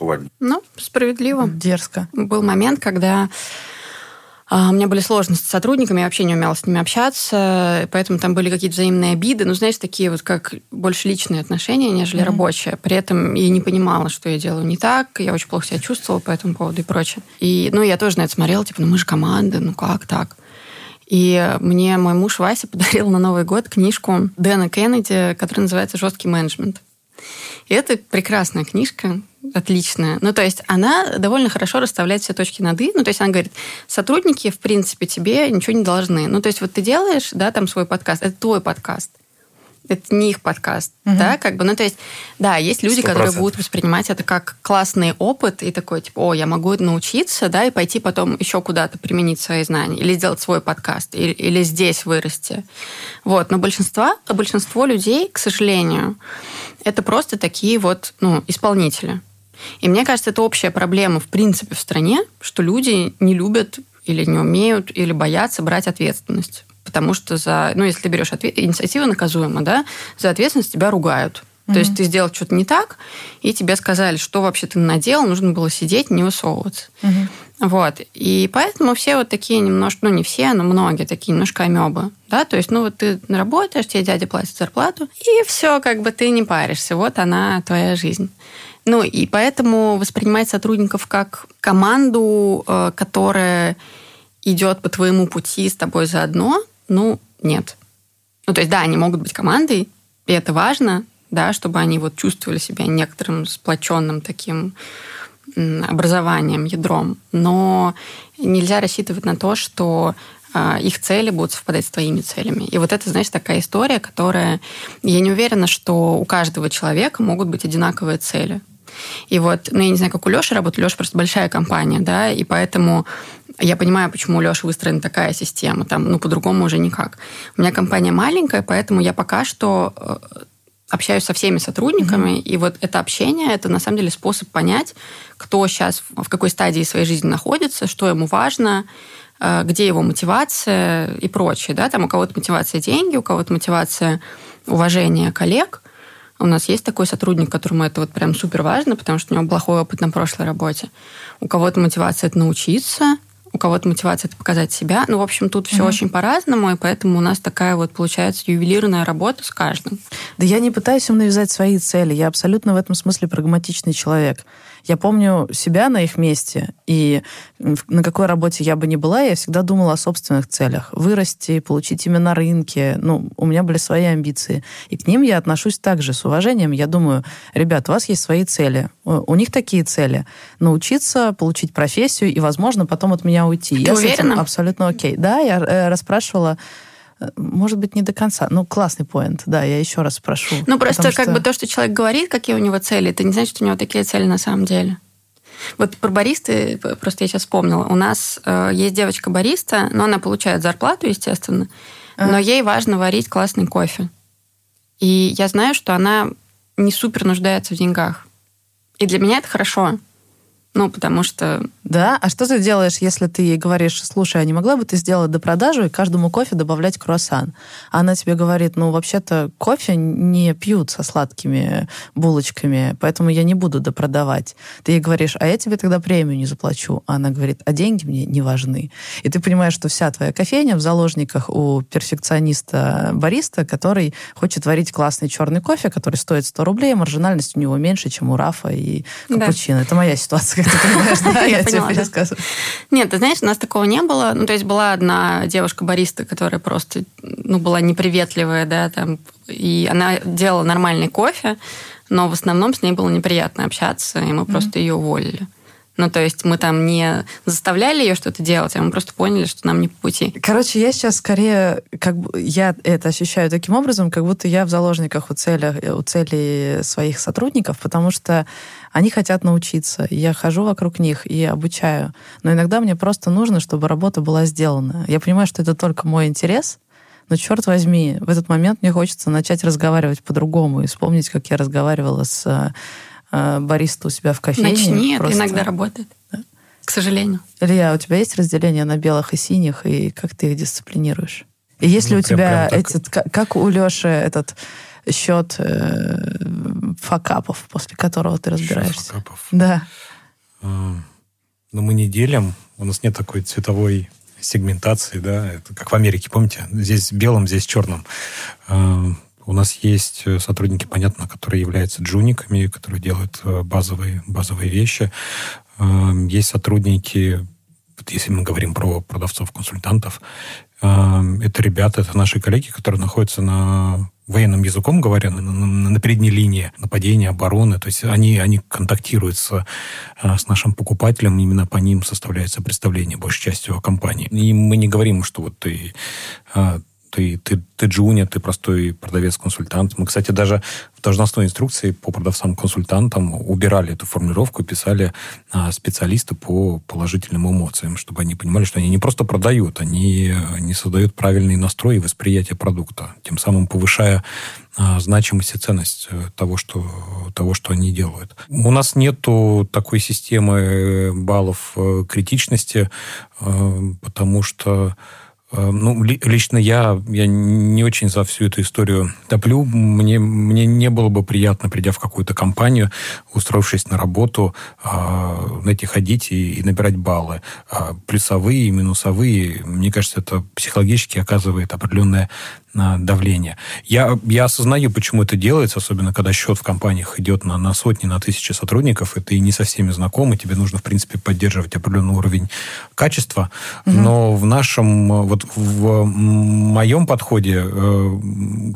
увольнение. Ну, справедливо. Дерзко. Был момент, когда а, у меня были сложности с сотрудниками, я вообще не умела с ними общаться, поэтому там были какие-то взаимные обиды, ну, знаешь, такие вот как больше личные отношения, нежели mm-hmm. рабочие. При этом я не понимала, что я делаю не так, я очень плохо себя чувствовала по этому поводу и прочее. И, ну, я тоже на это смотрела, типа, ну, мы же команда, ну, как так? И мне мой муж Вася подарил на Новый год книжку Дэна Кеннеди, которая называется «Жесткий менеджмент». И это прекрасная книжка, отличная. Ну, то есть она довольно хорошо расставляет все точки над «и». Ну, то есть она говорит, сотрудники, в принципе, тебе ничего не должны. Ну, то есть вот ты делаешь, да, там свой подкаст, это твой подкаст это не их подкаст, угу. да, как бы, ну, то есть, да, есть люди, 100%. которые будут воспринимать это как классный опыт и такой, типа, о, я могу научиться, да, и пойти потом еще куда-то применить свои знания, или сделать свой подкаст, или, или здесь вырасти. Вот, но большинство, большинство людей, к сожалению, это просто такие вот, ну, исполнители. И мне кажется, это общая проблема, в принципе, в стране, что люди не любят или не умеют, или боятся брать ответственность потому что за, ну, если ты берешь ответ, инициатива наказуема, да, за ответственность тебя ругают. Mm-hmm. То есть ты сделал что-то не так, и тебе сказали, что вообще ты наделал, нужно было сидеть, не высовываться. Mm-hmm. Вот. И поэтому все вот такие немножко, ну не все, но многие такие немножко амебы. Да? То есть, ну вот ты работаешь, тебе дядя платит зарплату, и все, как бы ты не паришься. Вот она, твоя жизнь. Ну и поэтому воспринимать сотрудников как команду, э, которая идет по твоему пути с тобой заодно, ну, нет. Ну, то есть, да, они могут быть командой, и это важно, да, чтобы они вот чувствовали себя некоторым сплоченным таким образованием, ядром. Но нельзя рассчитывать на то, что а, их цели будут совпадать с твоими целями. И вот это, знаешь, такая история, которая... Я не уверена, что у каждого человека могут быть одинаковые цели. И вот, ну, я не знаю, как у Леши работает. Леша просто большая компания, да, и поэтому я понимаю, почему у Леши выстроена такая система. Там, ну, по-другому уже никак. У меня компания маленькая, поэтому я пока что э, общаюсь со всеми сотрудниками, mm-hmm. и вот это общение, это на самом деле способ понять, кто сейчас в какой стадии своей жизни находится, что ему важно, э, где его мотивация и прочее. Да? Там у кого-то мотивация деньги, у кого-то мотивация уважение коллег. У нас есть такой сотрудник, которому это вот прям супер важно, потому что у него плохой опыт на прошлой работе. У кого-то мотивация это научиться, у кого-то мотивация это показать себя. Ну, в общем, тут все mm-hmm. очень по-разному, и поэтому у нас такая вот получается ювелирная работа с каждым. Да я не пытаюсь им навязать свои цели. Я абсолютно в этом смысле прагматичный человек. Я помню себя на их месте, и на какой работе я бы ни была, я всегда думала о собственных целях. Вырасти, получить имя на рынке. Ну, у меня были свои амбиции. И к ним я отношусь также с уважением. Я думаю, ребят, у вас есть свои цели. У них такие цели. Научиться, получить профессию и, возможно, потом от меня уйти. Ты я уверена? с этим абсолютно окей. Да, я э, расспрашивала может быть, не до конца. Ну, классный поинт, да, я еще раз спрошу. Ну, просто Потому как что- бы то, что человек говорит, какие у него цели, это не значит, что у него такие цели на самом деле. Вот про баристы, просто я сейчас вспомнила. У нас э, есть девочка-бариста, но она получает зарплату, естественно, но ей важно варить классный кофе. И я знаю, что она не супер нуждается в деньгах. И для меня это хорошо. Ну, потому что Да? А что ты делаешь, если ты ей говоришь, слушай, а не могла бы ты сделать до продажу и каждому кофе добавлять круассан? А она тебе говорит, ну, вообще-то кофе не пьют со сладкими булочками, поэтому я не буду допродавать. Ты ей говоришь, а я тебе тогда премию не заплачу. А она говорит, а деньги мне не важны. И ты понимаешь, что вся твоя кофейня в заложниках у перфекциониста-бариста, который хочет варить классный черный кофе, который стоит 100 рублей, маржинальность у него меньше, чем у Рафа и Да. капучино. Это моя ситуация, как ты понимаешь, да? Я тебе пересказываю. Нет, ты знаешь, у нас такого не было. Ну, то есть была одна девушка-бариста, которая просто, ну, была неприветливая, да, там, и она делала нормальный кофе, но в основном с ней было неприятно общаться, и мы просто ее уволили. Ну, то есть мы там не заставляли ее что-то делать, а мы просто поняли, что нам не по пути. Короче, я сейчас скорее, как бы, я это ощущаю таким образом, как будто я в заложниках у, целях, у целей своих сотрудников, потому что они хотят научиться. и Я хожу вокруг них и обучаю. Но иногда мне просто нужно, чтобы работа была сделана. Я понимаю, что это только мой интерес, но черт возьми, в этот момент мне хочется начать разговаривать по-другому и вспомнить, как я разговаривала с э, э, бариста у себя в кофейне. Начни, это Просто- иногда работает. К сожалению. Илья, у тебя есть разделение на белых и синих, и как ты их дисциплинируешь? И если Ну, у прям- тебя прям так. эти, ка- как у Леши этот счет э, факапов, после которого ты разбираешься? Факапов. Да. А, Но мы не делим. У нас нет такой цветовой сегментации, да, это как в Америке, помните? Здесь белым, здесь черным. А, У нас есть э, сотрудники, понятно, которые являются джуниками, которые делают э, базовые, базовые вещи. А, Есть сотрудники, если мы говорим про продавцов-консультантов, это ребята, это наши коллеги, которые находятся на военным языком говоря, на, на- передней линии нападения, обороны. То есть они, они контактируют с, а, с нашим покупателем, именно по ним составляется представление большей частью о компании. И мы не говорим, что вот ты а, ты, ты, ты джуниор, ты простой продавец-консультант. Мы, кстати, даже в должностной инструкции по продавцам-консультантам убирали эту формулировку и писали а, специалисты по положительным эмоциям, чтобы они понимали, что они не просто продают, они не создают правильный настрой и восприятие продукта, тем самым повышая а, значимость и ценность э, того что, того, что они делают. У нас нету такой системы э, баллов э, критичности, э, потому что Ну, ли- лично я, я не очень за всю эту историю топлю. Мне, мне не было бы приятно, придя в какую-то компанию, устроившись на работу, а, знаете, ходить и, и набирать баллы. А, Плюсовые, минусовые. Мне кажется, это психологически оказывает определенное а, давление. Я, я осознаю, почему это делается, особенно когда счет в компаниях идет на, на сотни, на тысячи сотрудников, и ты не со всеми знаком, и тебе нужно, в принципе, поддерживать определенный уровень качества. Но в нашем, вот в моем подходе, э,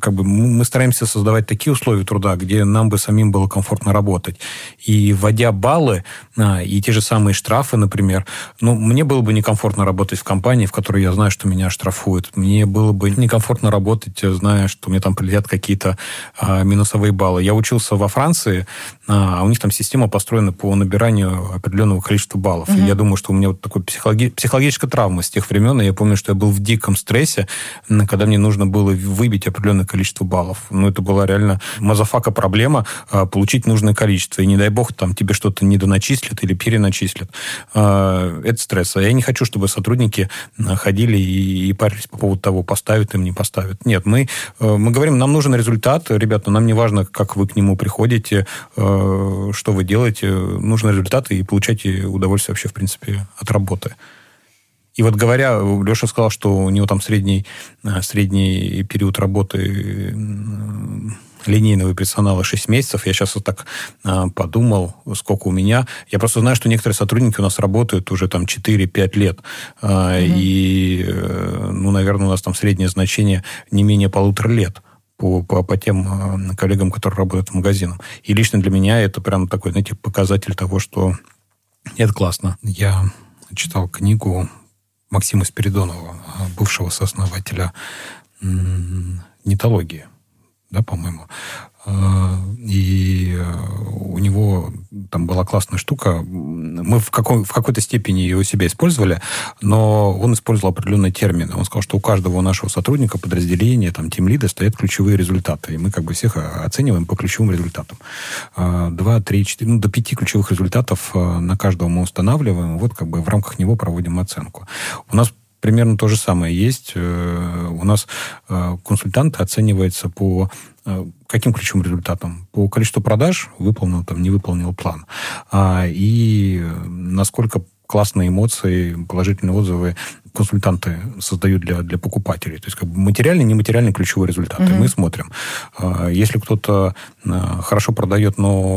как бы мы стараемся создавать такие условия труда, где нам бы самим было комфортно работать. И вводя баллы а, и те же самые штрафы, например, ну, мне было бы некомфортно работать в компании, в которой я знаю, что меня штрафуют. Мне было бы некомфортно работать, э, зная, что мне там прилетят какие-то а, минусовые баллы. Я учился во Франции, а у них там система построена по набиранию определенного количества баллов. И я думаю, что у меня вот такой психологи- психологическая травма с тех времен. И я помню, что я был в диком стрессе, когда мне нужно было выбить определенное количество баллов. Ну, это была реально motherfucker проблема а, получить нужное количество. И не дай бог, там тебе что-то недоначислят или переначислят. А, Это стресс. А я не хочу, чтобы сотрудники а, ходили и, и парились по поводу того, поставят им, не поставят. Нет, мы, э, мы говорим, нам нужен результат. Ребята, нам не важно, как вы к нему приходите, э, что вы делаете. Нужен результат и получайте удовольствие вообще, в принципе, от работы. И вот говоря, Леша сказал, что у него там средний, э, средний период работы линейного персонала 6 месяцев. Я сейчас вот так а, подумал, сколько у меня. Я просто знаю, что некоторые сотрудники у нас работают уже там 4-5 лет. А, mm-hmm. И, э, ну, наверное, у нас там среднее значение не менее полутора лет по, по, по тем э, коллегам, которые работают в магазинах. И лично для меня это прям такой, знаете, показатель того, что это классно. Я читал книгу Максима Спиридонова, бывшего сооснователя нетологии да, по-моему. А, и э, у него там была классная штука. Мы в, какой, в какой-то степени его себя использовали, но он использовал определенные термины. Он сказал, что у каждого нашего сотрудника, подразделения, там, тимлида стоят ключевые результаты. И мы как бы всех оцениваем по ключевым результатам. А, два, три, четыре, ну, до пяти ключевых результатов э, на каждого мы устанавливаем. Вот как бы в рамках него проводим оценку. У нас примерно то же самое есть. Э, у нас э, консультанты оцениваются по э, каким ключевым результатам? По количеству продаж, выполнил там, не выполнил план. А, и насколько классные эмоции, положительные отзывы консультанты создают для, для покупателей. То есть как бы материальный, нематериальный ключевой результат. Угу. И мы смотрим. А, если кто-то а, хорошо продает, но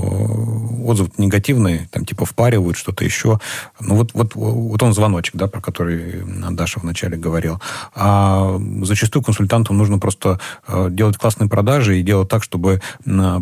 отзыв негативный, там типа впаривают что-то еще, ну вот, вот, вот он звоночек, да, про который Даша вначале говорил. А зачастую консультантам нужно просто а, делать классные продажи и делать так, чтобы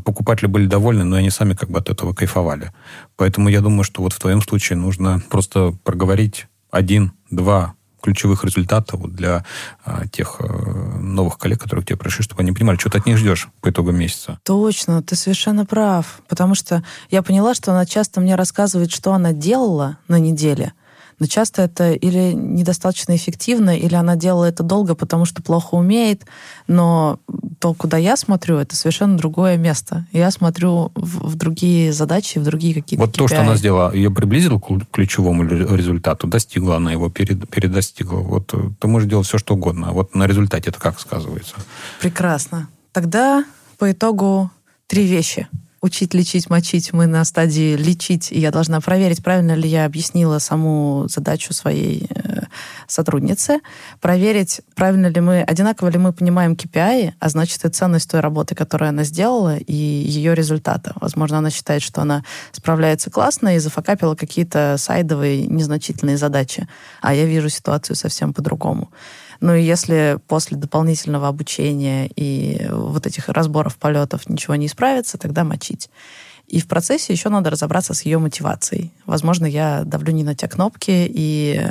покупатели были довольны, но они сами как бы от этого кайфовали. Поэтому я думаю, что вот в твоем случае нужно просто проговорить один, два ключевых результатов для а, тех а, новых коллег, которые к тебе пришли, чтобы они понимали, что ты от них ждешь по итогу месяца. Точно, ты совершенно прав. Потому что я поняла, что она часто мне рассказывает, что она делала на неделе, но часто это или недостаточно эффективно, или она делала это долго, потому что плохо умеет, но то, куда я смотрю, это совершенно другое место. Я смотрю в, в другие задачи, в другие какие-то Вот KPI. то, что она сделала, ее приблизила к ключевому результату, достигла она его, перед, передостигла. Вот э, ты можешь делать все, что угодно. А вот на результате это как сказывается? Прекрасно. Тогда по итогу три вещи – учить, лечить, мочить, мы на стадии лечить, и я должна проверить, правильно ли я объяснила саму задачу своей э, сотрудницы, проверить, правильно ли мы, одинаково ли мы понимаем KPI, а значит и ценность той работы, которую она сделала, и ее результата. Возможно, она считает, что она справляется классно и зафакапила какие-то сайдовые незначительные задачи, а я вижу ситуацию совсем по-другому. Ну и если после дополнительного обучения и вот этих разборов полетов ничего не исправится, тогда мочить. И в процессе еще надо разобраться с ее мотивацией. Возможно, я давлю не на те кнопки и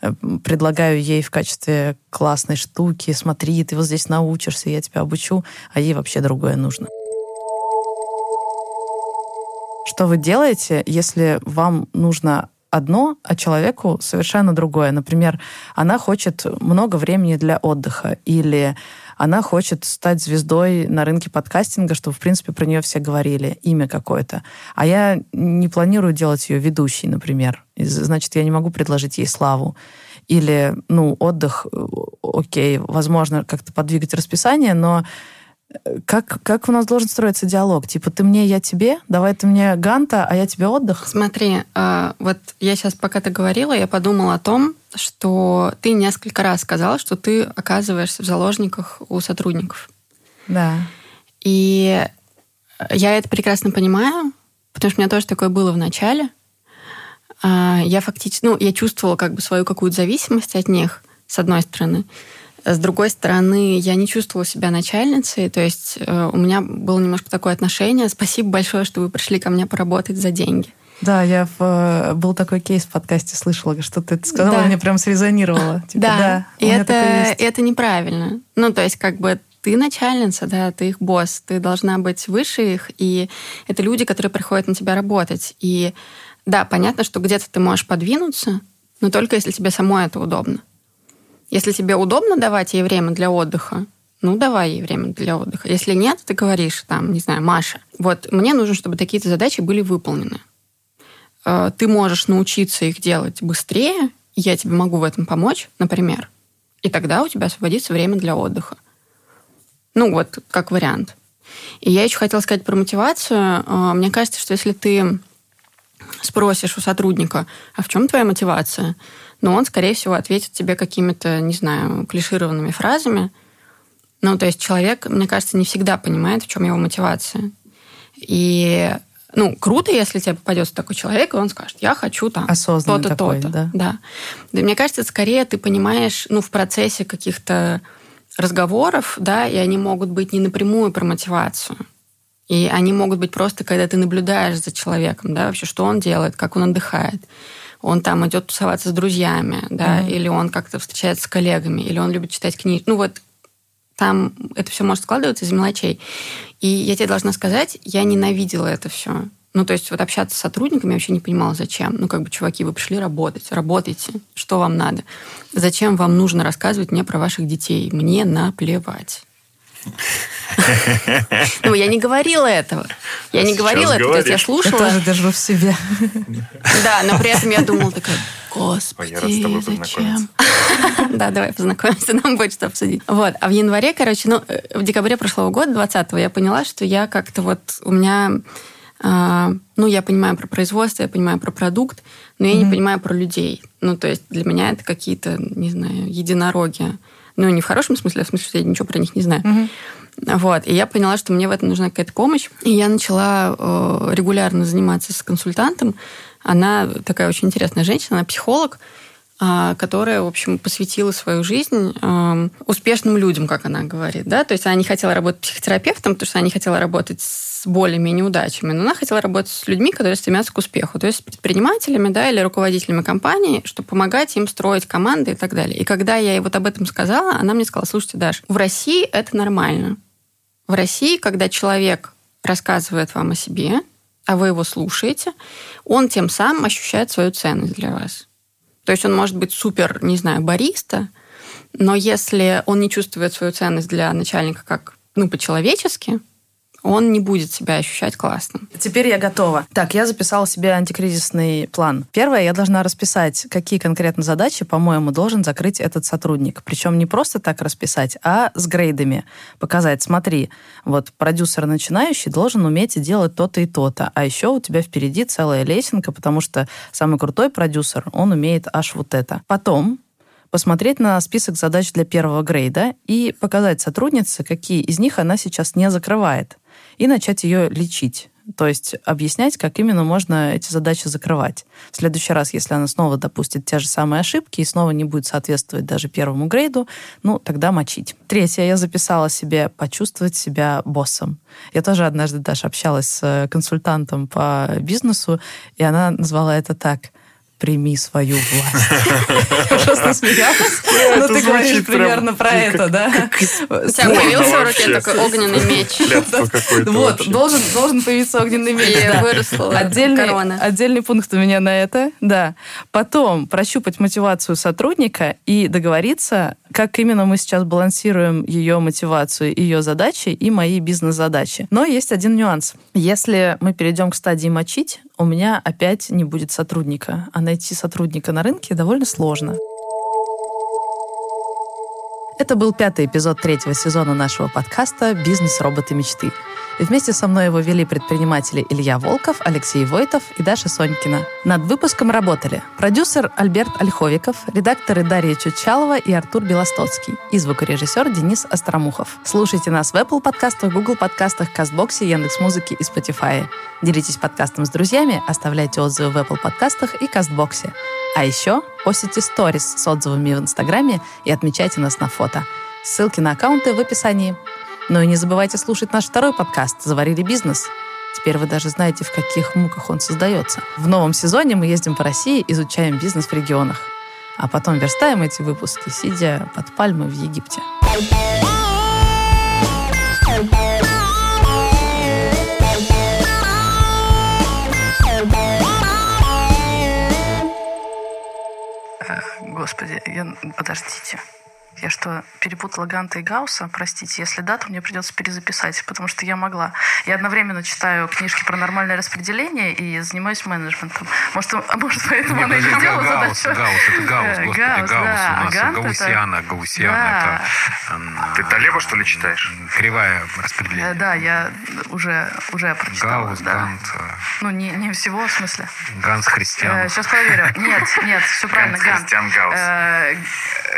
э, предлагаю ей в качестве классной штуки, смотри, ты вот здесь научишься, я тебя обучу, а ей вообще другое нужно. Что вы делаете, если вам нужно одно, а человеку совершенно другое. Например, она хочет много времени для отдыха или она хочет стать звездой на рынке подкастинга, чтобы, в принципе, про нее все говорили, имя какое-то. А я не планирую делать ее ведущей, например. Значит, я не могу предложить ей славу. Или, ну, отдых, э, окей, возможно, как-то подвигать расписание, но как, как у нас должен строиться диалог? Типа, ты мне, я тебе, давай ты мне ганта, а я тебе отдых? Смотри, а, вот я сейчас, пока ты говорила, я подумала о том, что ты несколько раз сказала, что ты оказываешься в заложниках у сотрудников. Да. И я это прекрасно понимаю, потому что у меня тоже такое было в начале. А, я фактически, ну, я чувствовала как бы свою какую-то зависимость от них, с одной стороны. С другой стороны, я не чувствовала себя начальницей, то есть э, у меня было немножко такое отношение. Спасибо большое, что вы пришли ко мне поработать за деньги. Да, я в, э, был такой кейс в подкасте слышала, что ты это сказала, да. мне прям срезонировало. Типа, да, да и это, это неправильно. Ну, то есть как бы ты начальница, да, ты их босс, ты должна быть выше их, и это люди, которые приходят на тебя работать. И да, понятно, что где-то ты можешь подвинуться, но только если тебе самой это удобно. Если тебе удобно давать ей время для отдыха, ну, давай ей время для отдыха. Если нет, ты говоришь, там, не знаю, Маша, вот мне нужно, чтобы такие-то задачи были выполнены. Э, ты можешь научиться их делать быстрее, я тебе могу в этом помочь, например, и тогда у тебя освободится время для отдыха. Ну, вот, как вариант. И я еще хотела сказать про мотивацию. Э, мне кажется, что если ты спросишь у сотрудника, а в чем твоя мотивация, но он, скорее всего, ответит тебе какими-то, не знаю, клишированными фразами. Ну, то есть человек, мне кажется, не всегда понимает, в чем его мотивация. И ну, круто, если тебе попадется такой человек, и он скажет, я хочу там то-то, то-то. Да? да. Да, мне кажется, скорее ты понимаешь, ну, в процессе каких-то разговоров, да, и они могут быть не напрямую про мотивацию. И они могут быть просто, когда ты наблюдаешь за человеком, да, вообще, что он делает, как он отдыхает. Он там идет тусоваться с друзьями, да, mm-hmm. или он как-то встречается с коллегами, или он любит читать книги. Ну вот там это все может складываться из мелочей. И я тебе должна сказать, я ненавидела это все. Ну, то есть вот общаться с сотрудниками я вообще не понимала, зачем. Ну, как бы, чуваки, вы пришли работать, работайте, что вам надо. Зачем вам нужно рассказывать мне про ваших детей? Мне наплевать. Ну, я не говорила этого. Я не говорила этого, то есть я слушала. Я тоже держу в себе. Да, но при этом я думала такая, господи, зачем? Да, давай познакомимся, нам будет что обсудить. Вот, а в январе, короче, ну, в декабре прошлого года, 20-го, я поняла, что я как-то вот, у меня а, ну, я понимаю про производство, я понимаю про продукт, но я mm-hmm. не понимаю про людей. Ну, то есть для меня это какие-то, не знаю, единороги. Ну, не в хорошем смысле, а в смысле, что я ничего про них не знаю. Mm-hmm. Вот. И я поняла, что мне в этом нужна какая-то помощь. И я начала э, регулярно заниматься с консультантом. Она такая очень интересная женщина, она психолог, э, которая, в общем, посвятила свою жизнь э, успешным людям, как она говорит. Да? То есть она не хотела работать психотерапевтом, потому что она не хотела работать с болями и неудачами, но она хотела работать с людьми, которые стремятся к успеху, то есть с предпринимателями да, или руководителями компании, чтобы помогать им строить команды и так далее. И когда я ей вот об этом сказала, она мне сказала, слушайте, Даш, в России это нормально. В России, когда человек рассказывает вам о себе, а вы его слушаете, он тем самым ощущает свою ценность для вас. То есть он может быть супер, не знаю, бариста, но если он не чувствует свою ценность для начальника как ну, по-человечески, он не будет себя ощущать классным. Теперь я готова. Так, я записала себе антикризисный план. Первое, я должна расписать, какие конкретно задачи, по-моему, должен закрыть этот сотрудник. Причем не просто так расписать, а с грейдами. Показать, смотри, вот продюсер начинающий должен уметь делать то-то и то-то. А еще у тебя впереди целая лесенка, потому что самый крутой продюсер, он умеет аж вот это. Потом посмотреть на список задач для первого грейда и показать сотруднице, какие из них она сейчас не закрывает и начать ее лечить. То есть объяснять, как именно можно эти задачи закрывать. В следующий раз, если она снова допустит те же самые ошибки и снова не будет соответствовать даже первому грейду, ну, тогда мочить. Третье, я записала себе почувствовать себя боссом. Я тоже однажды даже общалась с консультантом по бизнесу, и она назвала это так прими свою власть. Просто смеялась. Ну, ты говоришь примерно про это, да? У тебя появился в руке такой огненный меч. Вот, должен появиться огненный меч. Выросла. Отдельный пункт у меня на это, да. Потом прощупать мотивацию сотрудника и договориться, как именно мы сейчас балансируем ее мотивацию, ее задачи и мои бизнес-задачи. Но есть один нюанс. Если мы перейдем к стадии мочить, у меня опять не будет сотрудника. А найти сотрудника на рынке довольно сложно. Это был пятый эпизод третьего сезона нашего подкаста «Бизнес. Роботы. Мечты». Вместе со мной его вели предприниматели Илья Волков, Алексей Войтов и Даша Сонькина. Над выпуском работали продюсер Альберт Ольховиков, редакторы Дарья Чучалова и Артур Белостоцкий и звукорежиссер Денис Остромухов. Слушайте нас в Apple подкастах, Google подкастах, Кастбоксе, Яндекс.Музыке и Spotify. Делитесь подкастом с друзьями, оставляйте отзывы в Apple подкастах и Кастбоксе. А еще постите сторис с отзывами в Инстаграме и отмечайте нас на фото. Ссылки на аккаунты в описании. Ну и не забывайте слушать наш второй подкаст «Заварили бизнес». Теперь вы даже знаете, в каких муках он создается. В новом сезоне мы ездим по России, изучаем бизнес в регионах. А потом верстаем эти выпуски, сидя под пальмой в Египте. Господи, я... подождите. Я что, перепутала Ганта и Гаусса? Простите, если да, то мне придется перезаписать, потому что я могла. Я одновременно читаю книжки про нормальное распределение и занимаюсь менеджментом. Может, а может поэтому она и сделала Гаусс, задачу? Гаусс, это Гаусс, господи, Гаусс, Гаусс да. у нас, Гант это- Гаусиана, Гаусиана, Да. это... Ты Талеба, что ли, читаешь? Кривая Э, распределение. Да, я уже, уже прочитала. Гаусс, да. Гант, э, Ну, не, не всего, в смысле. Ганс Христиан. сейчас проверю. Нет, нет, все правильно, Ганс. Христиан Гаусс. Э,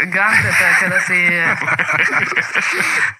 Гант это когда ты